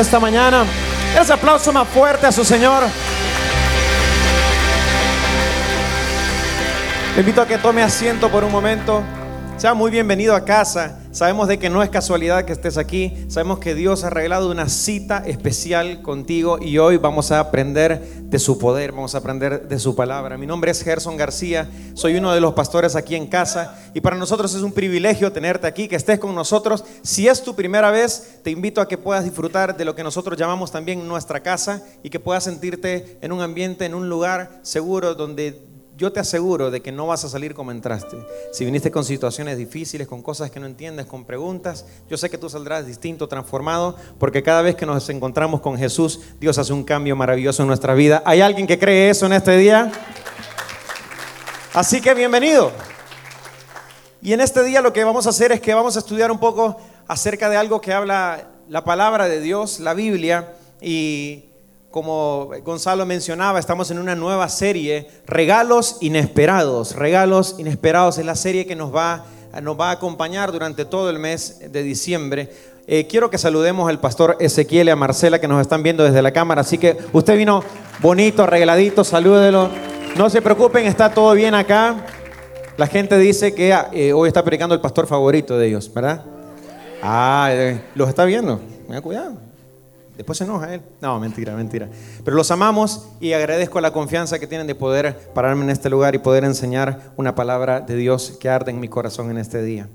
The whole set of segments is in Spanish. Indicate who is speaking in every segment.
Speaker 1: esta mañana. Ese aplauso más fuerte a su Señor. Le invito a que tome asiento por un momento. Sea muy bienvenido a casa. Sabemos de que no es casualidad que estés aquí. Sabemos que Dios ha arreglado una cita especial contigo y hoy vamos a aprender de su poder, vamos a aprender de su palabra. Mi nombre es Gerson García, soy uno de los pastores aquí en casa y para nosotros es un privilegio tenerte aquí, que estés con nosotros. Si es tu primera vez, te invito a que puedas disfrutar de lo que nosotros llamamos también nuestra casa y que puedas sentirte en un ambiente, en un lugar seguro donde yo te aseguro de que no vas a salir como entraste. Si viniste con situaciones difíciles, con cosas que no entiendes, con preguntas, yo sé que tú saldrás distinto, transformado, porque cada vez que nos encontramos con Jesús, Dios hace un cambio maravilloso en nuestra vida. ¿Hay alguien que cree eso en este día? Así que bienvenido. Y en este día lo que vamos a hacer es que vamos a estudiar un poco acerca de algo que habla la palabra de Dios, la Biblia, y como Gonzalo mencionaba, estamos en una nueva serie, Regalos Inesperados. Regalos Inesperados es la serie que nos va, nos va a acompañar durante todo el mes de diciembre. Eh, quiero que saludemos al pastor Ezequiel y a Marcela que nos están viendo desde la cámara. Así que usted vino bonito, arregladito, salúdelo. No se preocupen, está todo bien acá. La gente dice que ah, eh, hoy está predicando el pastor favorito de ellos, ¿verdad? Ah, eh, los está viendo. Cuidado. Después se enoja él. No, mentira, mentira. Pero los amamos y agradezco la confianza que tienen de poder pararme en este lugar y poder enseñar una palabra de Dios que arde en mi corazón en este día.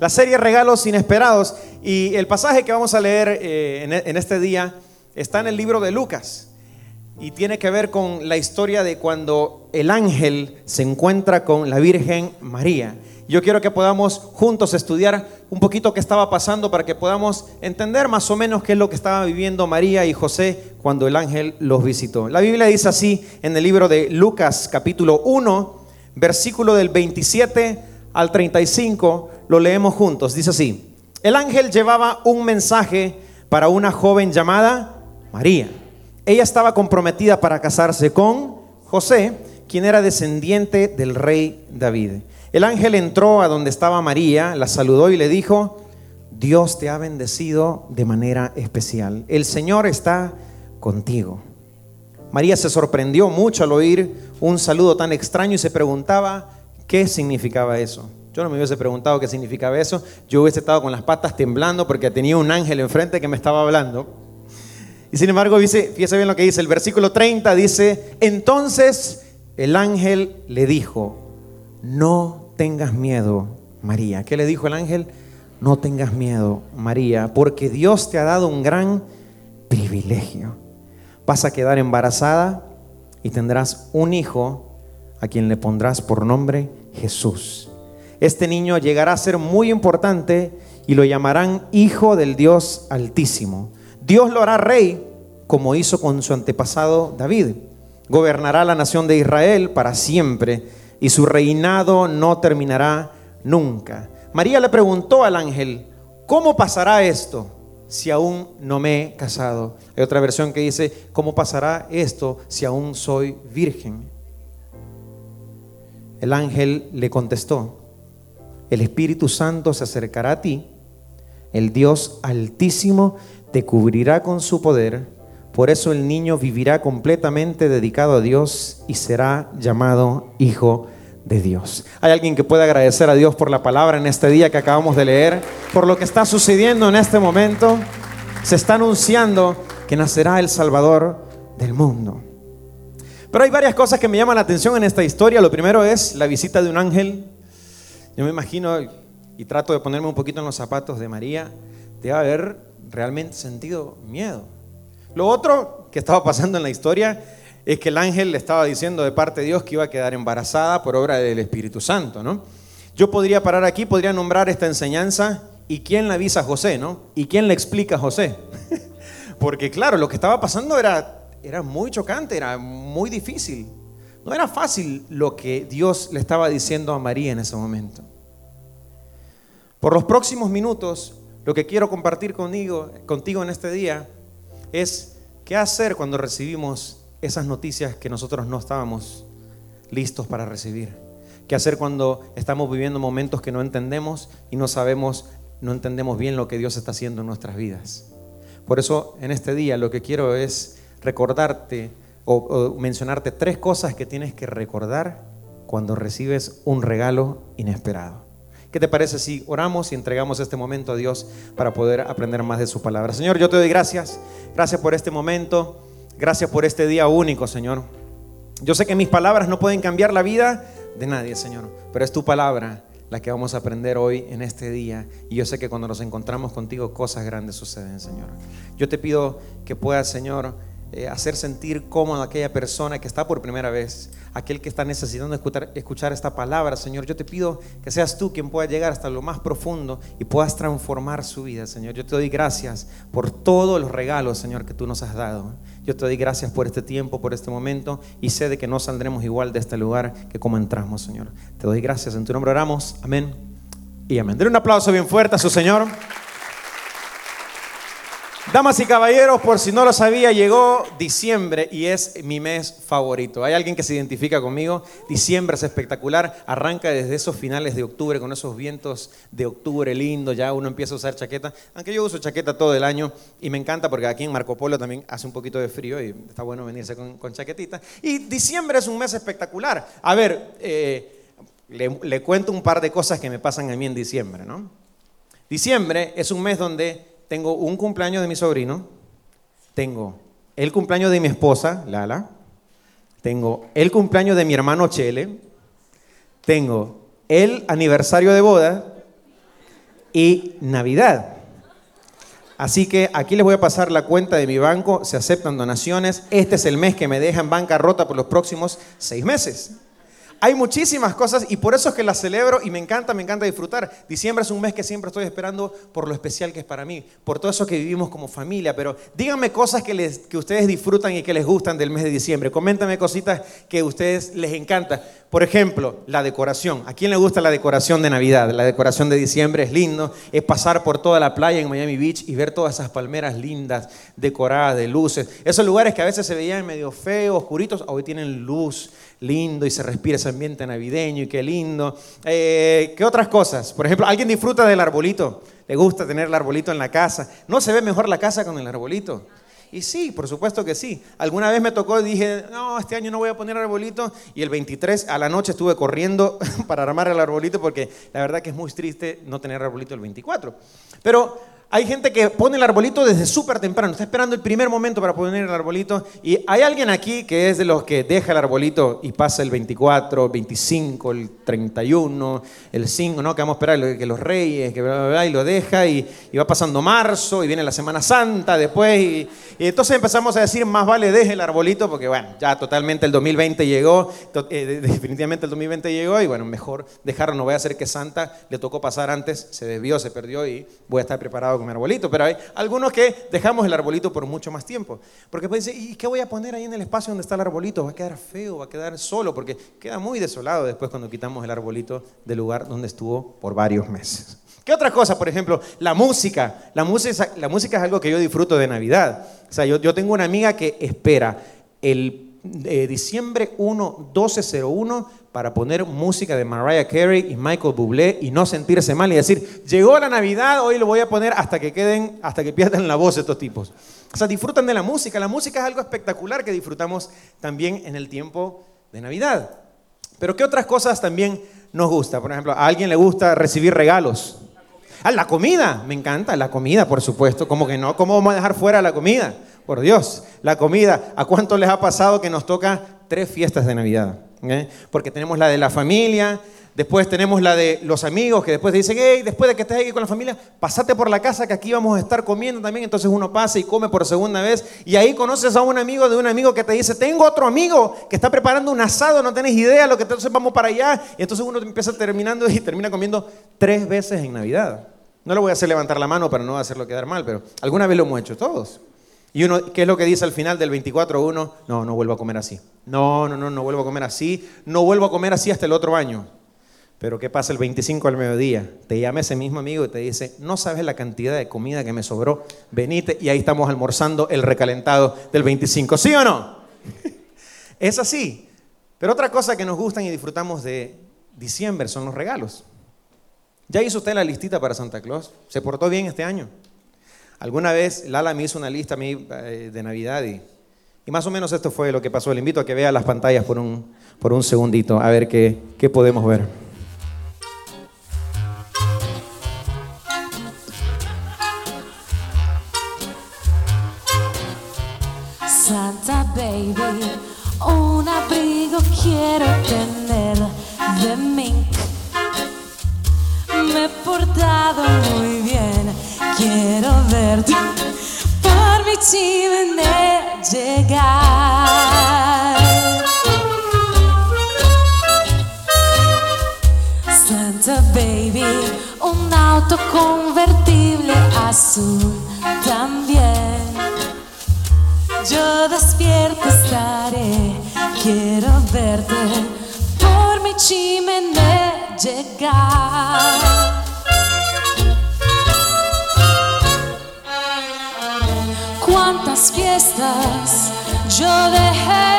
Speaker 1: La serie Regalos Inesperados y el pasaje que vamos a leer eh, en este día está en el libro de Lucas y tiene que ver con la historia de cuando el ángel se encuentra con la Virgen María. Yo quiero que podamos juntos estudiar un poquito qué estaba pasando para que podamos entender más o menos qué es lo que estaba viviendo María y José cuando el ángel los visitó. La Biblia dice así en el libro de Lucas capítulo 1, versículo del 27 al 35, lo leemos juntos. Dice así, el ángel llevaba un mensaje para una joven llamada María. Ella estaba comprometida para casarse con José, quien era descendiente del rey David. El ángel entró a donde estaba María, la saludó y le dijo, Dios te ha bendecido de manera especial. El Señor está contigo. María se sorprendió mucho al oír un saludo tan extraño y se preguntaba qué significaba eso. Yo no me hubiese preguntado qué significaba eso. Yo hubiese estado con las patas temblando porque tenía un ángel enfrente que me estaba hablando. Y sin embargo, fíjese bien lo que dice. El versículo 30 dice, entonces el ángel le dijo, no tengas miedo, María. ¿Qué le dijo el ángel? No tengas miedo, María, porque Dios te ha dado un gran privilegio. Vas a quedar embarazada y tendrás un hijo a quien le pondrás por nombre Jesús. Este niño llegará a ser muy importante y lo llamarán Hijo del Dios Altísimo. Dios lo hará rey como hizo con su antepasado David. Gobernará la nación de Israel para siempre y su reinado no terminará nunca. María le preguntó al ángel, ¿cómo pasará esto si aún no me he casado? Hay otra versión que dice, ¿cómo pasará esto si aún soy virgen? El ángel le contestó, el Espíritu Santo se acercará a ti, el Dios altísimo te cubrirá con su poder, por eso el niño vivirá completamente dedicado a Dios y será llamado Hijo de Dios. Hay alguien que pueda agradecer a Dios por la palabra en este día que acabamos de leer, por lo que está sucediendo en este momento. Se está anunciando que nacerá el Salvador del mundo. Pero hay varias cosas que me llaman la atención en esta historia. Lo primero es la visita de un ángel. Yo me imagino y trato de ponerme un poquito en los zapatos de María, de haber realmente sentido miedo. Lo otro que estaba pasando en la historia es que el ángel le estaba diciendo de parte de Dios que iba a quedar embarazada por obra del Espíritu Santo, ¿no? Yo podría parar aquí, podría nombrar esta enseñanza y quién la avisa a José, ¿no? Y quién le explica a José. Porque claro, lo que estaba pasando era, era muy chocante, era muy difícil. No era fácil lo que Dios le estaba diciendo a María en ese momento. Por los próximos minutos, lo que quiero compartir conmigo, contigo en este día es qué hacer cuando recibimos esas noticias que nosotros no estábamos listos para recibir. ¿Qué hacer cuando estamos viviendo momentos que no entendemos y no sabemos, no entendemos bien lo que Dios está haciendo en nuestras vidas? Por eso en este día lo que quiero es recordarte o, mencionarte tres cosas que tienes que recordar cuando recibes un regalo inesperado. ¿Qué te parece si oramos y entregamos este momento a Dios para poder aprender más de su palabra? Señor, yo te doy gracias. Gracias por este momento. Gracias por este día único, Señor. Yo sé que mis palabras no pueden cambiar la vida de nadie, Señor, pero es tu palabra la que vamos a aprender hoy en este día. Y yo sé que cuando nos encontramos contigo cosas grandes suceden, Señor. Yo te pido que puedas, Señor, eh, hacer sentir cómodo a aquella persona que está por primera vez, aquel que está necesitando escuchar, escuchar esta palabra, Señor. Yo te pido que seas tú quien pueda llegar hasta lo más profundo y puedas transformar su vida, Señor. Yo te doy gracias por todos los regalos, Señor, que tú nos has dado. Yo te doy gracias por este tiempo, por este momento y sé de que no saldremos igual de este lugar que como entramos, Señor. Te doy gracias. En tu nombre oramos. Amén y amén. Denle un aplauso bien fuerte a su Señor. Damas y caballeros, por si no lo sabía, llegó diciembre y es mi mes favorito. ¿Hay alguien que se identifica conmigo? Diciembre es espectacular, arranca desde esos finales de octubre con esos vientos de octubre lindo, ya uno empieza a usar chaqueta, aunque yo uso chaqueta todo el año y me encanta porque aquí en Marco Polo también hace un poquito de frío y está bueno venirse con, chaquetita. Y diciembre es un mes espectacular. A ver, eh, le, le cuento un par de cosas que me pasan a mí en diciembre, ¿no? Diciembre es un mes donde tengo un cumpleaños de mi sobrino, tengo el cumpleaños de mi esposa, Lala, tengo el cumpleaños de mi hermano Chele, tengo el aniversario de boda y Navidad. Así que aquí les voy a pasar la cuenta de mi banco, se aceptan donaciones. Este es el mes que me deja en bancarrota por los próximos seis meses. Hay muchísimas cosas y por eso es que las celebro y me encanta, me encanta disfrutar. Diciembre es un mes que siempre estoy esperando por lo especial que es para mí, por todo eso que vivimos como familia. Pero díganme cosas que, les, que ustedes disfrutan y que les gustan del mes de diciembre. Coméntame cositas que a ustedes les encanta. Por ejemplo, la decoración. ¿A quién le gusta la decoración de Navidad? La decoración de diciembre es lindo. Es pasar por toda la playa en Miami Beach y ver todas esas palmeras lindas, decoradas de luces. Esos lugares que a veces se veían medio feos, oscuritos, hoy tienen luz lindo y se respira ese ambiente navideño y qué lindo. Eh, ¿Qué otras cosas? Por ejemplo, ¿alguien disfruta del arbolito? ¿Le gusta tener el arbolito en la casa? ¿No se ve mejor la casa con el arbolito? Y sí, por supuesto que sí. Alguna vez me tocó y dije, no, este año no voy a poner arbolito. Y el 23 a la noche estuve corriendo para armar el arbolito porque la verdad que es muy triste no tener arbolito el 24. Pero hay gente que pone el arbolito desde súper temprano, está esperando el primer momento para poner el arbolito. Y hay alguien aquí que es de los que deja el arbolito y pasa el 24, 25, el 31, el 5, ¿no? Que vamos a esperar que los reyes, que bla, bla, bla, y lo deja y, va pasando marzo y viene la Semana Santa después. Y, entonces empezamos a decir, más vale deje el arbolito porque, bueno, ya totalmente el 2020 llegó, eh, definitivamente el 2020 llegó y, bueno, mejor dejarlo, no voy a hacer que Santa le tocó pasar antes, se desvió, se perdió y voy a estar preparado mi arbolito, pero hay algunos que dejamos el arbolito por mucho más tiempo. Porque pues dice, ¿y qué voy a poner ahí en el espacio donde está el arbolito? Va a quedar feo, va a quedar solo, porque queda muy desolado después cuando quitamos el arbolito del lugar donde estuvo por varios meses. ¿Qué otra cosa? Por ejemplo, la música. La música, la música es algo que yo disfruto de Navidad. O sea, yo, yo tengo una amiga que espera el eh, diciembre 1, 1201 para poner música de Mariah Carey y Michael Bublé y no sentirse mal y decir, llegó la Navidad, hoy lo voy a poner hasta que queden, hasta que pierdan la voz estos tipos. O sea, disfrutan de la música. La música es algo espectacular que disfrutamos también en el tiempo de Navidad. Pero ¿qué otras cosas también nos gusta? Por ejemplo, a alguien le gusta recibir regalos. Ah, la comida, me encanta, la comida, por supuesto. ¿Cómo que no? ¿Cómo vamos a dejar fuera la comida? Por Dios, la comida. ¿A cuánto les ha pasado que nos toca tres fiestas de Navidad? Porque tenemos la de la familia, después tenemos la de los amigos que después te dicen, hey, después de que estés aquí con la familia, pasate por la casa que aquí vamos a estar comiendo también. Entonces uno pasa y come por segunda vez y ahí conoces a un amigo de un amigo que te dice, tengo otro amigo que está preparando un asado, no tenés idea, lo que entonces vamos para allá. Y entonces uno empieza terminando y termina comiendo tres veces en Navidad. No le voy a hacer levantar la mano para no hacerlo quedar mal, pero alguna vez lo hemos hecho todos. Y uno, ¿qué es lo que dice al final del 24.1? No, no vuelvo a comer así. No, no, no, no vuelvo a comer así. No vuelvo a comer así hasta el otro año. Pero ¿qué pasa el 25 al mediodía? Te llama ese mismo amigo y te dice, no sabes la cantidad de comida que me sobró, venite y ahí estamos almorzando el recalentado del 25. ¿Sí o no? es así. Pero otra cosa que nos gustan y disfrutamos de diciembre son los regalos. ¿Ya hizo usted la listita para Santa Claus? ¿Se portó bien este año? Alguna vez Lala me hizo una lista a mí eh, de Navidad y, más o menos esto fue lo que pasó. Le invito a que vea las pantallas por un, por un segundito, a ver qué, qué podemos ver.
Speaker 2: Santa baby, un abrigo quiero tener de mink. Me he portado muy bien, quiero verte por mi chimenea llegar. Santa baby, un auto convertible azul también. Yo despierto estaré, quiero verte mi chimenea llegar. Cuántas fiestas yo dejé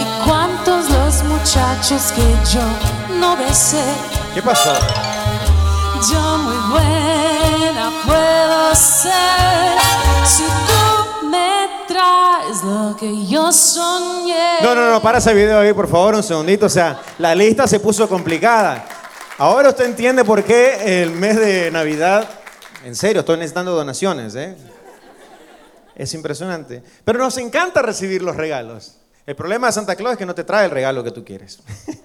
Speaker 2: y cuántos los muchachos que yo no besé.
Speaker 1: ¿Qué pasó?
Speaker 2: Yo muy buena puedo ser si traes lo que yo soñé.
Speaker 1: No, no, no, para ese video ahí, por favor, un segundito. O sea, la lista se puso complicada. Ahora usted entiende por qué el mes de Navidad, en serio, estoy necesitando donaciones, ¿eh? Es impresionante. Pero nos encanta recibir los regalos. El problema de Santa Claus es que no te trae el regalo que tú quieres.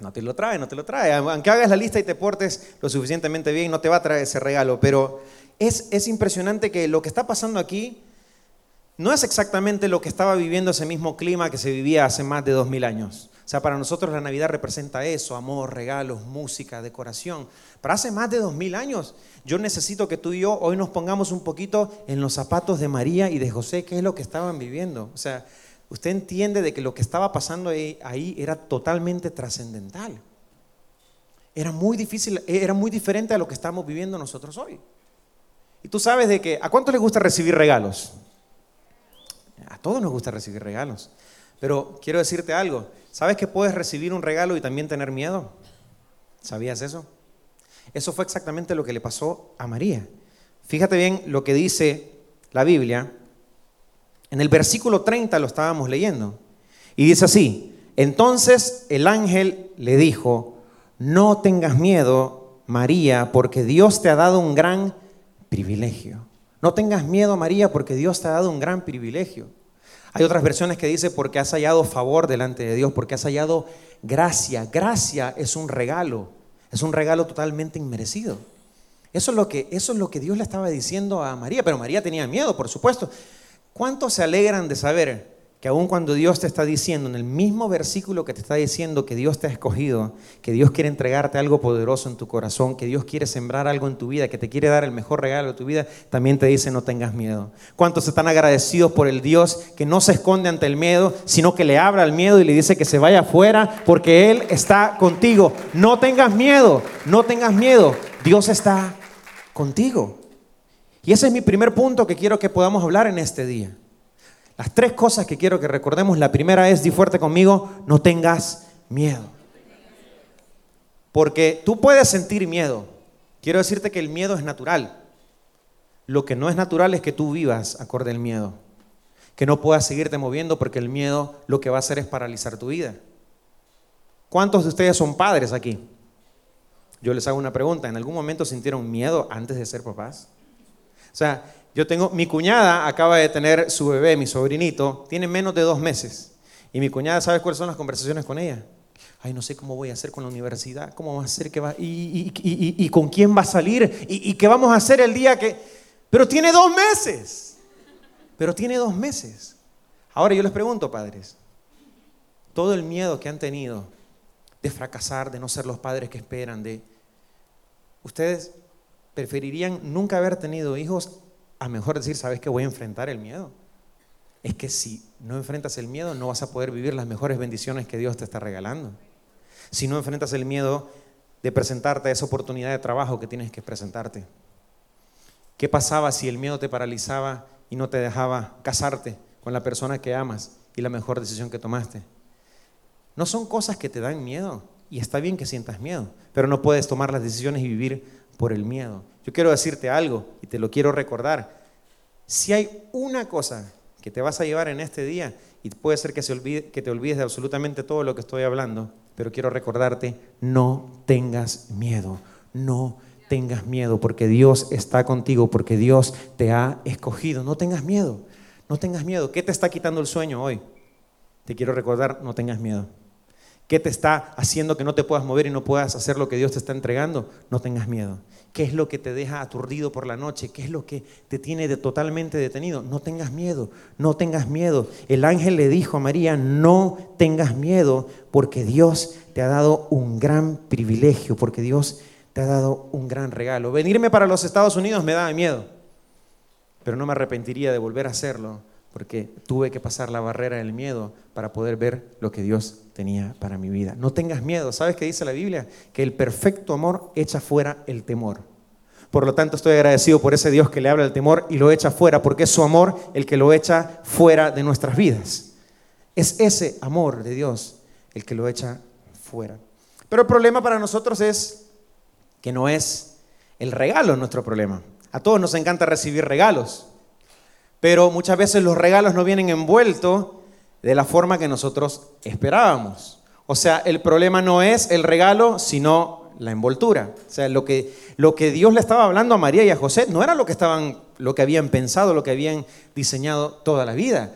Speaker 1: No te lo trae, no te lo trae. Aunque hagas la lista y te portes lo suficientemente bien, no te va a traer ese regalo. Pero es, es impresionante que lo que está pasando aquí no es exactamente lo que estaba viviendo ese mismo clima que se vivía hace más de dos mil años. O sea, para nosotros la Navidad representa eso, amor, regalos, música, decoración. Pero hace más de dos mil años, yo necesito que tú y yo hoy nos pongamos un poquito en los zapatos de María y de José, qué es lo que estaban viviendo. O sea, usted entiende de que lo que estaba pasando ahí, ahí era totalmente trascendental. Era muy difícil, era muy diferente a lo que estamos viviendo nosotros hoy. Y tú sabes de que, ¿a cuánto les gusta recibir regalos? Todos nos gusta recibir regalos. Pero quiero decirte algo. ¿Sabes que puedes recibir un regalo y también tener miedo? ¿Sabías eso? Eso fue exactamente lo que le pasó a María. Fíjate bien lo que dice la Biblia. En el versículo 30 lo estábamos leyendo. Y dice así, entonces el ángel le dijo, no tengas miedo, María, porque Dios te ha dado un gran privilegio. No tengas miedo, María, porque Dios te ha dado un gran privilegio. Hay otras versiones que dice porque has hallado favor delante de Dios, porque has hallado gracia. Gracia es un regalo, es un regalo totalmente inmerecido. Eso es lo que, eso es lo que Dios le estaba diciendo a María, pero María tenía miedo, por supuesto. ¿Cuántos se alegran de saber que aun cuando Dios te está diciendo, en el mismo versículo que te está diciendo que Dios te ha escogido, que Dios quiere entregarte algo poderoso en tu corazón, que Dios quiere sembrar algo en tu vida, que te quiere dar el mejor regalo de tu vida, también te dice no tengas miedo? ¿Cuántos están agradecidos por el Dios que no se esconde ante el miedo, sino que le habla al miedo y le dice que se vaya afuera porque Él está contigo? No tengas miedo, no tengas miedo, Dios está contigo. Y ese es mi primer punto que quiero que podamos hablar en este día. Las tres cosas que quiero que recordemos, la primera es, di fuerte conmigo, no tengas miedo. Porque tú puedes sentir miedo. Quiero decirte que el miedo es natural. Lo que no es natural es que tú vivas acorde al miedo. Que no puedas seguirte moviendo porque el miedo lo que va a hacer es paralizar tu vida. ¿Cuántos de ustedes son padres aquí? Yo les hago una pregunta. ¿En algún momento sintieron miedo antes de ser papás? O sea, yo tengo, mi cuñada acaba de tener su bebé, mi sobrinito, tiene menos de dos meses. Y mi cuñada, ¿sabes cuáles son las conversaciones con ella? Ay, no sé cómo voy a hacer con la universidad, cómo va a ser, que va, y, y, con quién va a salir, y, qué vamos a hacer el día que... Pero tiene dos meses, pero tiene dos meses. Ahora yo les pregunto, padres, todo el miedo que han tenido de fracasar, de no ser los padres que esperan, de... ¿Ustedes preferirían nunca haber tenido hijos a mejor decir, ¿sabes que voy a enfrentar el miedo? Es que si no enfrentas el miedo, no vas a poder vivir las mejores bendiciones que Dios te está regalando. Si no enfrentas el miedo de presentarte a esa oportunidad de trabajo que tienes que presentarte. ¿Qué pasaba si el miedo te paralizaba y no te dejaba casarte con la persona que amas y la mejor decisión que tomaste? No son cosas que te dan miedo y está bien que sientas miedo, pero no puedes tomar las decisiones y vivir por el miedo. Yo quiero decirte algo y te lo quiero recordar. Si hay una cosa que te vas a llevar en este día, y puede ser que, te olvides de absolutamente todo lo que estoy hablando, pero quiero recordarte, no tengas miedo, no tengas miedo, porque Dios está contigo, porque Dios te ha escogido. No tengas miedo, no tengas miedo. ¿Qué te está quitando el sueño hoy? Te quiero recordar, no tengas miedo. ¿Qué te está haciendo que no te puedas mover y no puedas hacer lo que Dios te está entregando? No tengas miedo. ¿Qué es lo que te deja aturdido por la noche? ¿Qué es lo que te tiene totalmente detenido? No tengas miedo, no tengas miedo. El ángel le dijo a María, no tengas miedo porque Dios te ha dado un gran privilegio, porque Dios te ha dado un gran regalo. Venirme para los Estados Unidos me daba miedo, pero no me arrepentiría de volver a hacerlo porque tuve que pasar la barrera del miedo para poder ver lo que Dios tenía para mi vida. No tengas miedo, ¿sabes qué dice la Biblia? Que el perfecto amor echa fuera el temor. Por lo tanto, estoy agradecido por ese Dios que le habla el temor y lo echa fuera, porque es su amor el que lo echa fuera de nuestras vidas. Es ese amor de Dios el que lo echa fuera. Pero el problema para nosotros es que no es el regalo nuestro problema. A todos nos encanta recibir regalos pero muchas veces los regalos no vienen envueltos de la forma que nosotros esperábamos. O sea, el problema no es el regalo, sino la envoltura. O sea, lo que, lo que Dios le estaba hablando a María y a José no era lo que, estaban, lo que habían pensado, lo que habían diseñado toda la vida.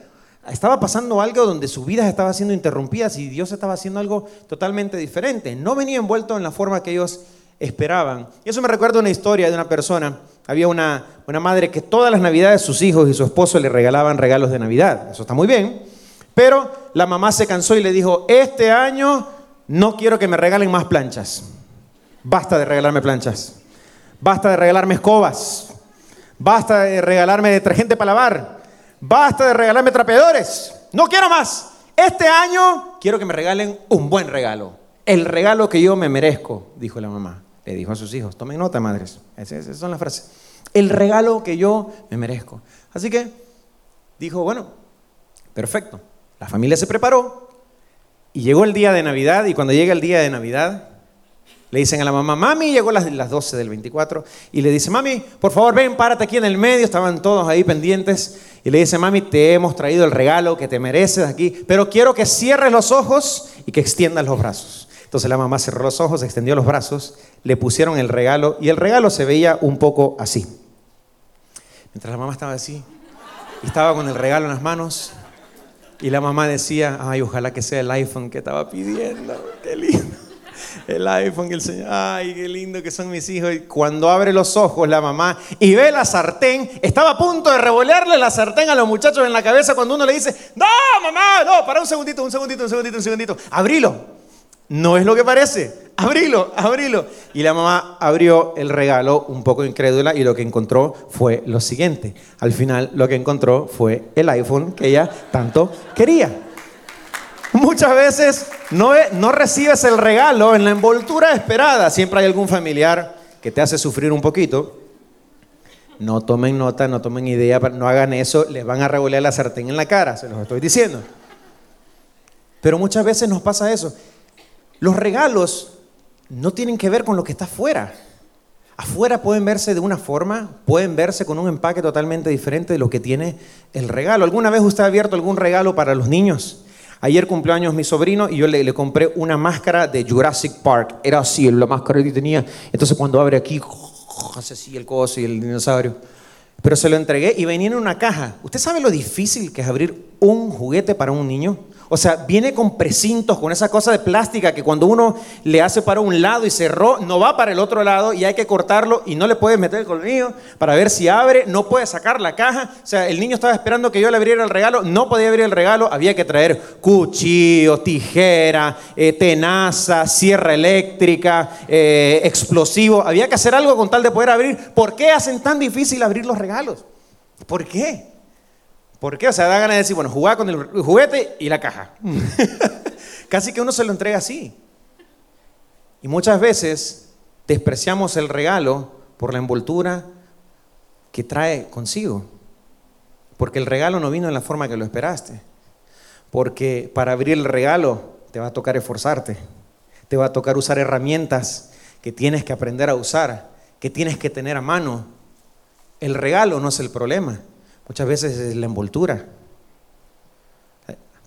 Speaker 1: Estaba pasando algo donde su vida estaba siendo interrumpida y Dios estaba haciendo algo totalmente diferente. No venía envuelto en la forma que ellos esperaban. Y eso me recuerda una historia de una persona había una, una madre que todas las navidades sus hijos y su esposo le regalaban regalos de Navidad. Eso está muy bien. Pero la mamá se cansó y le dijo, este año no quiero que me regalen más planchas. Basta de regalarme planchas. Basta de regalarme escobas. Basta de regalarme detergente para lavar. Basta de regalarme trapeadores. No quiero más. Este año quiero que me regalen un buen regalo. El regalo que yo me merezco, dijo la mamá le dijo a sus hijos, tomen nota, madres. Esas son las frases. El regalo que yo me merezco. Así que dijo, bueno, perfecto. La familia se preparó y llegó el día de Navidad y cuando llega el día de Navidad, le dicen a la mamá, mami, llegó las, las 12 del 24 y le dice, mami, por favor ven, párate aquí en el medio, estaban todos ahí pendientes y le dice, mami, te hemos traído el regalo que te mereces aquí, pero quiero que cierres los ojos y que extiendas los brazos. Entonces la mamá cerró los ojos, extendió los brazos, le pusieron el regalo y el regalo se veía un poco así. Mientras la mamá estaba así, estaba con el regalo en las manos, y la mamá decía, ay, ojalá que sea el iPhone que estaba pidiendo, qué lindo. El iPhone el Señor, ay, qué lindo que son mis hijos. Y cuando abre los ojos la mamá y ve la sartén, estaba a punto de revolearle la sartén a los muchachos en la cabeza cuando uno le dice, no, mamá, no, para un segundito, un segundito, un segundito, un segundito, abrilo. No es lo que parece. Abrilo, abrilo. Y la mamá abrió el regalo un poco incrédula y lo que encontró fue lo siguiente. Al final lo que encontró fue el iPhone que ella tanto quería. Muchas veces no, no recibes el regalo en la envoltura esperada. Siempre hay algún familiar que te hace sufrir un poquito. No tomen nota, no tomen idea, no hagan eso, les van a revolear la sartén en la cara, se los estoy diciendo. Pero muchas veces nos pasa eso. Los regalos no tienen que ver con lo que está afuera. Afuera pueden verse de una forma, pueden verse con un empaque totalmente diferente de lo que tiene el regalo. ¿Alguna vez usted ha abierto algún regalo para los niños? Ayer cumplió años mi sobrino y yo le, compré una máscara de Jurassic Park. Era así, la máscara que tenía. Entonces cuando abre aquí, hace así el coso y el dinosaurio. Pero se lo entregué y venía en una caja. ¿Usted sabe lo difícil que es abrir un juguete para un niño? O sea, viene con precintos, con esa cosa de plástica que cuando uno le hace para un lado y cerró, no va para el otro lado y hay que cortarlo y no le puede meter el colmillo para ver si abre, no puede sacar la caja. O sea, el niño estaba esperando que yo le abriera el regalo, no podía abrir el regalo, había que traer cuchillo, tijera, eh, tenaza, sierra eléctrica, eh, explosivo. Había que hacer algo con tal de poder abrir. ¿Por qué hacen tan difícil abrir los regalos? ¿Por qué? ¿Por qué? O sea, da ganas de decir, bueno, jugar con el juguete y la caja. Casi que uno se lo entrega así. Y muchas veces despreciamos el regalo por la envoltura que trae consigo. Porque el regalo no vino en la forma que lo esperaste. Porque para abrir el regalo te va a tocar esforzarte. Te va a tocar usar herramientas que tienes que aprender a usar que tienes que tener a mano. El regalo no es el problema. Muchas veces es la envoltura.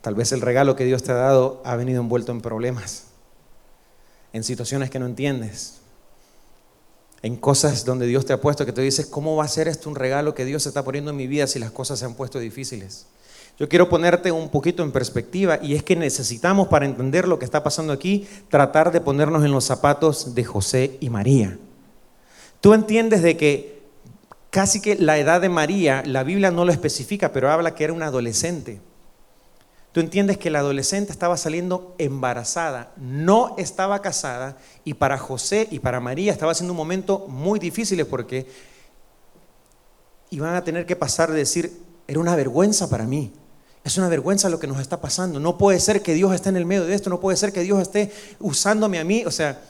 Speaker 1: Tal vez el regalo que Dios te ha dado ha venido envuelto en problemas, en situaciones que no entiendes, en cosas donde Dios te ha puesto que te dices, ¿cómo va a ser esto un regalo que Dios está poniendo en mi vida si las cosas se han puesto difíciles? Yo quiero ponerte un poquito en perspectiva y es que necesitamos para entender lo que está pasando aquí, tratar de ponernos en los zapatos de José y María. Tú entiendes de que casi que la edad de María, la Biblia no lo especifica, pero habla que era una adolescente. Tú entiendes que la adolescente estaba saliendo embarazada, no estaba casada y para José y para María estaba siendo un momento muy difícil porque iban a tener que pasar de decir, era una vergüenza para mí. Es una vergüenza lo que nos está pasando. No puede ser que Dios esté en el medio de esto, no puede ser que Dios esté usándome a mí. O sea,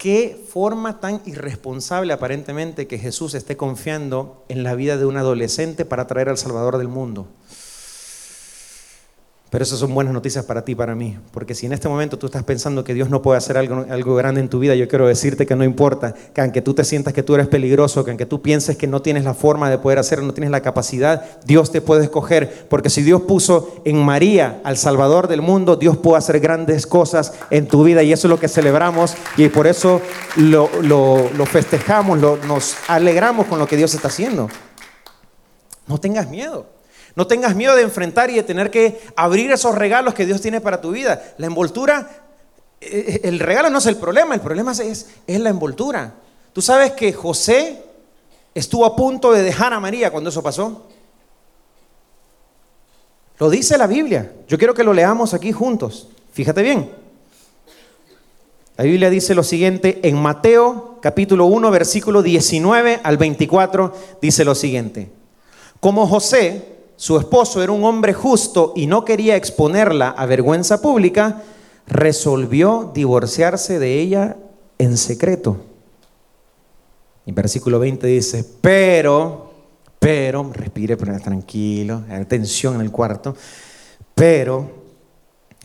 Speaker 1: qué forma tan irresponsable aparentemente que Jesús esté confiando en la vida de un adolescente para traer al Salvador del mundo. Pero esas son buenas noticias para ti para mí. Porque si en este momento tú estás pensando que Dios no puede hacer algo, algo grande en tu vida, yo quiero decirte que no importa. Que aunque tú te sientas que tú eres peligroso, que aunque tú pienses que no tienes la forma de poder hacerlo, no tienes la capacidad, Dios te puede escoger. Porque si Dios puso en María al Salvador del mundo, Dios puede hacer grandes cosas en tu vida. Y eso es lo que celebramos y por eso lo, lo festejamos, nos alegramos con lo que Dios está haciendo. No tengas miedo. No tengas miedo de enfrentar y de tener que abrir esos regalos que Dios tiene para tu vida. La envoltura, eh, el regalo no es el problema, el problema es, es la envoltura. Tú sabes que José estuvo a punto de dejar a María cuando eso pasó. Lo dice la Biblia. Yo quiero que lo leamos aquí juntos. Fíjate bien. La Biblia dice lo siguiente en Mateo capítulo 1 versículo 19 al 24 dice lo siguiente. Como José su esposo era un hombre justo y no quería exponerla a vergüenza pública, resolvió divorciarse de ella en secreto. Y versículo 20 dice, pero, pero, respire tranquilo, hay tensión en el cuarto, pero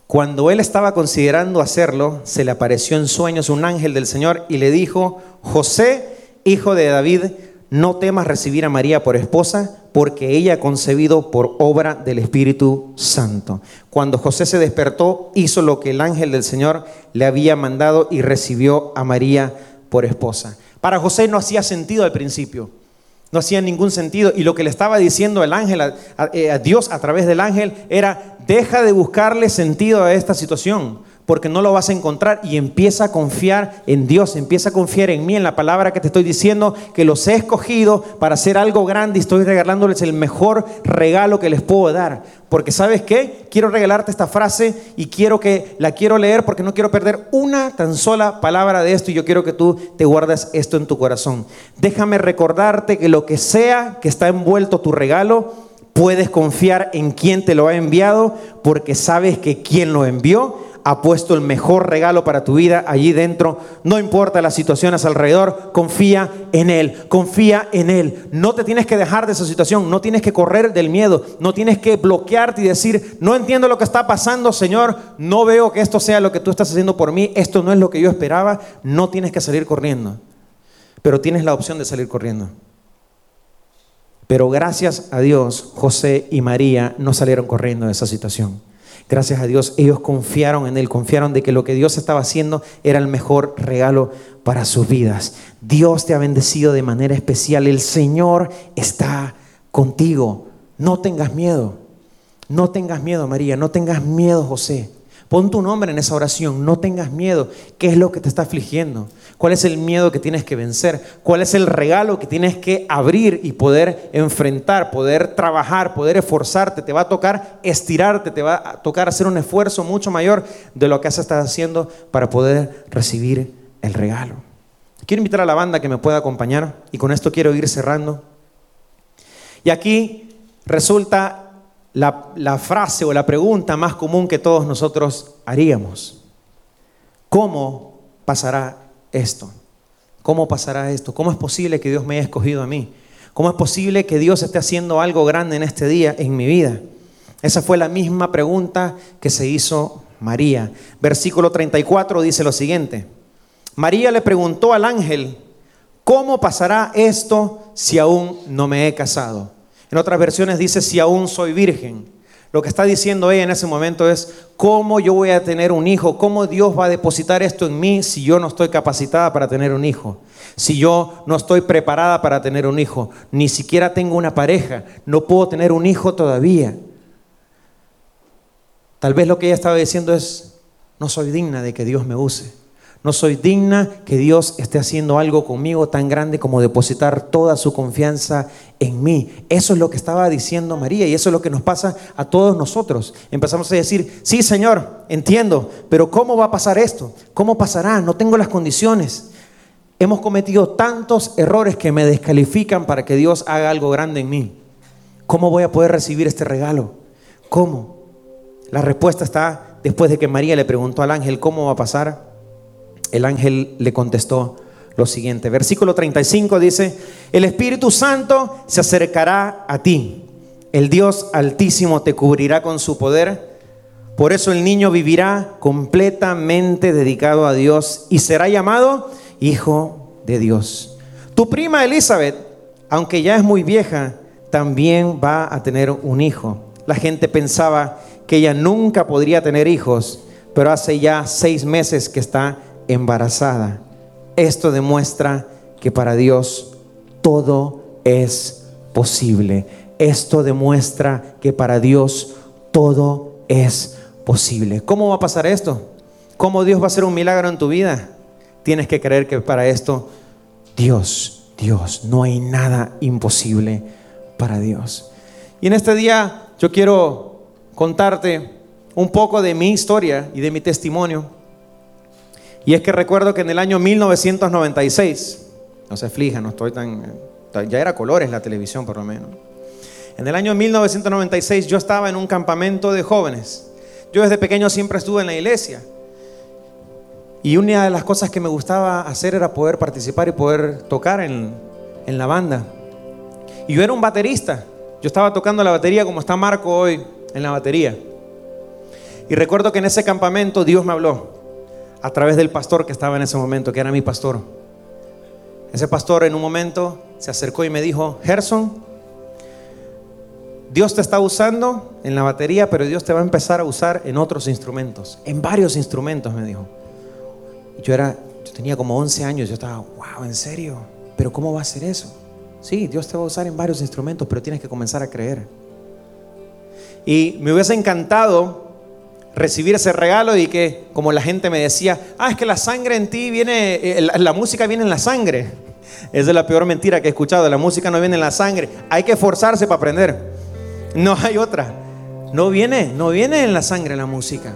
Speaker 1: cuando él estaba considerando hacerlo, se le apareció en sueños un ángel del Señor y le dijo, José, hijo de David, no temas recibir a María por esposa, porque ella ha concebido por obra del Espíritu Santo. Cuando José se despertó, hizo lo que el ángel del Señor le había mandado y recibió a María por esposa. Para José no hacía sentido al principio, no hacía ningún sentido. Y lo que le estaba diciendo el ángel a, a Dios a través del ángel era, deja de buscarle sentido a esta situación porque no lo vas a encontrar y empieza a confiar en Dios, empieza a confiar en mí, en la palabra que te estoy diciendo, que los he escogido para hacer algo grande y estoy regalándoles el mejor regalo que les puedo dar. Porque sabes qué, quiero regalarte esta frase y quiero que la quiero leer porque no quiero perder una tan sola palabra de esto y yo quiero que tú te guardes esto en tu corazón. Déjame recordarte que lo que sea que está envuelto tu regalo, puedes confiar en quien te lo ha enviado porque sabes que quien lo envió ha puesto el mejor regalo para tu vida allí dentro. No importa las situaciones alrededor, confía en Él, confía en Él. No te tienes que dejar de esa situación, no tienes que correr del miedo, no tienes que bloquearte y decir, no entiendo lo que está pasando, Señor, no veo que esto sea lo que tú estás haciendo por mí, esto no es lo que yo esperaba, no tienes que salir corriendo, pero tienes la opción de salir corriendo. Pero gracias a Dios, José y María no salieron corriendo de esa situación. Gracias a Dios, ellos confiaron en Él, confiaron de que lo que Dios estaba haciendo era el mejor regalo para sus vidas. Dios te ha bendecido de manera especial. El Señor está contigo. No tengas miedo. No tengas miedo, María. No tengas miedo, José. Pon tu nombre en esa oración. No tengas miedo. ¿Qué es lo que te está afligiendo? ¿Cuál es el miedo que tienes que vencer? ¿Cuál es el regalo que tienes que abrir y poder enfrentar, poder trabajar, poder esforzarte? Te va a tocar estirarte, te va a tocar hacer un esfuerzo mucho mayor de lo que has estado haciendo para poder recibir el regalo. Quiero invitar a la banda que me pueda acompañar y con esto quiero ir cerrando. Y aquí resulta la, frase o la pregunta más común que todos nosotros haríamos. ¿Cómo pasará esto? ¿Cómo pasará esto? ¿Cómo es posible que Dios me haya escogido a mí? ¿Cómo es posible que Dios esté haciendo algo grande en este día en mi vida? Esa fue la misma pregunta que se hizo María. Versículo 34 dice lo siguiente. María le preguntó al ángel, ¿cómo pasará esto si aún no me he casado? En otras versiones dice, si aún soy virgen. Lo que está diciendo ella en ese momento es, ¿cómo yo voy a tener un hijo? ¿Cómo Dios va a depositar esto en mí si yo no estoy capacitada para tener un hijo? Si yo no estoy preparada para tener un hijo, ni siquiera tengo una pareja, no puedo tener un hijo todavía. Tal vez lo que ella estaba diciendo es, no soy digna de que Dios me use. No soy digna que Dios esté haciendo algo conmigo tan grande como depositar toda su confianza en mí. Eso es lo que estaba diciendo María y eso es lo que nos pasa a todos nosotros. Empezamos a decir, sí Señor, entiendo, pero ¿cómo va a pasar esto? ¿Cómo pasará? No tengo las condiciones. Hemos cometido tantos errores que me descalifican para que Dios haga algo grande en mí. ¿Cómo voy a poder recibir este regalo? ¿Cómo? La respuesta está después de que María le preguntó al ángel cómo va a pasar. El ángel le contestó lo siguiente. Versículo 35 dice, el Espíritu Santo se acercará a ti. El Dios altísimo te cubrirá con su poder. Por eso el niño vivirá completamente dedicado a Dios y será llamado Hijo de Dios. Tu prima Elizabeth, aunque ya es muy vieja, también va a tener un hijo. La gente pensaba que ella nunca podría tener hijos, pero hace ya seis meses que está embarazada. Esto demuestra que para Dios todo es posible. Esto demuestra que para Dios todo es posible. ¿Cómo va a pasar esto? ¿Cómo Dios va a hacer un milagro en tu vida? Tienes que creer que para esto Dios, Dios, no hay nada imposible para Dios. Y en este día yo quiero contarte un poco de mi historia y de mi testimonio. Y es que recuerdo que en el año 1996, no se aflija, no estoy tan, ya era colores la televisión por lo menos. En el año 1996 yo estaba en un campamento de jóvenes. Yo desde pequeño siempre estuve en la iglesia. Y una de las cosas que me gustaba hacer era poder participar y poder tocar en, en la banda. Y yo era un baterista. Yo estaba tocando la batería como está Marco hoy en la batería. Y recuerdo que en ese campamento Dios me habló a través del pastor que estaba en ese momento, que era mi pastor. Ese pastor en un momento se acercó y me dijo, Gerson, Dios te está usando en la batería, pero Dios te va a empezar a usar en otros instrumentos, en varios instrumentos, me dijo. Yo era, yo tenía como 11 años, yo estaba, wow, ¿en serio? ¿Pero cómo va a ser eso? Sí, Dios te va a usar en varios instrumentos, pero tienes que comenzar a creer. Y me hubiese encantado recibir ese regalo y que, como la gente me decía, ah, es que la sangre en ti viene, eh, la, la música viene en la sangre. Esa es la peor mentira que he escuchado, la música no viene en la sangre, hay que esforzarse para aprender. No hay otra. No viene, no viene en la sangre la música.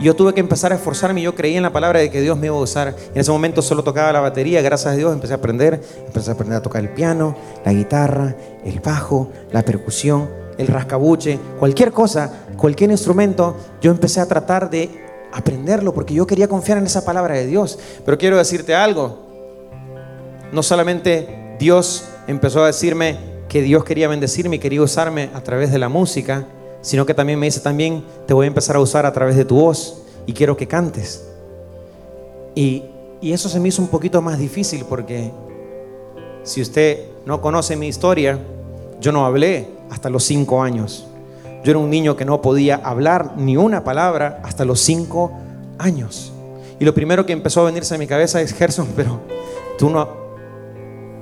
Speaker 1: Yo tuve que empezar a esforzarme yo creí en la palabra de que Dios me iba a usar. En ese momento solo tocaba la batería, gracias a Dios empecé a aprender, empecé a aprender a tocar el piano, la guitarra, el bajo, la percusión, el rascabuche, cualquier cosa, cualquier instrumento, yo empecé a tratar de aprenderlo porque yo quería confiar en esa palabra de Dios. Pero quiero decirte algo, no solamente Dios empezó a decirme que Dios quería bendecirme y quería usarme a través de la música, sino que también me dice también te voy a empezar a usar a través de tu voz y quiero que cantes. Y, y eso se me hizo un poquito más difícil porque si usted no conoce mi historia, yo no hablé hasta los cinco años. Yo era un niño que no podía hablar ni una palabra hasta los cinco años. Y lo primero que empezó a venirse a mi cabeza es, Gerson, pero tú no,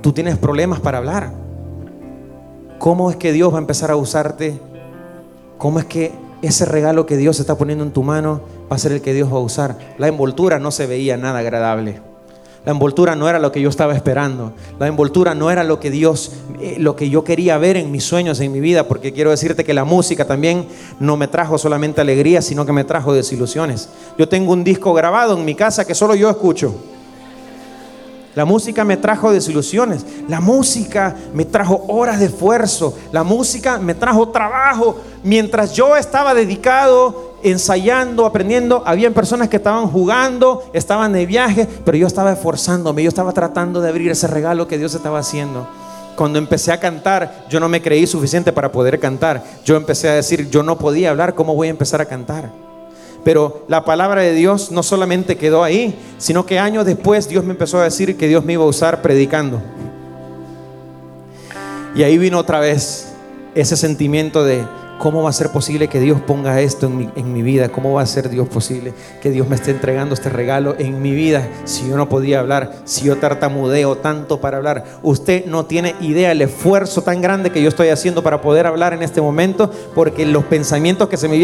Speaker 1: tú tienes problemas para hablar. ¿Cómo es que Dios va a empezar a usarte ¿Cómo es que ese regalo que Dios está poniendo en tu mano va a ser el que Dios va a usar? La envoltura no se veía nada agradable. La envoltura no era lo que yo estaba esperando. La envoltura no era lo que Dios, eh, lo que yo quería ver en mis sueños, en mi vida, porque quiero decirte que la música también no me trajo solamente alegría, sino que me trajo desilusiones. Yo tengo un disco grabado en mi casa que solo yo escucho. La música me trajo desilusiones. La música me trajo horas de esfuerzo. La música me trajo trabajo. Mientras yo estaba dedicado, ensayando, aprendiendo, habían personas que estaban jugando, estaban de viaje, pero yo estaba esforzándome. Yo estaba tratando de abrir ese regalo que Dios estaba haciendo. Cuando empecé a cantar, yo no me creí suficiente para poder cantar. Yo empecé a decir, yo no podía hablar, ¿cómo voy a empezar a cantar? Pero la palabra de Dios no solamente quedó ahí, sino que años después Dios me empezó a decir que Dios me iba a usar predicando. Y ahí vino otra vez ese sentimiento de cómo va a ser posible que Dios ponga esto en mi, en mi, vida, cómo va a ser Dios posible que Dios me esté entregando este regalo en mi vida si yo no podía hablar, si yo tartamudeo tanto para hablar. Usted no tiene idea el esfuerzo tan grande que yo estoy haciendo para poder hablar en este momento porque los pensamientos que se me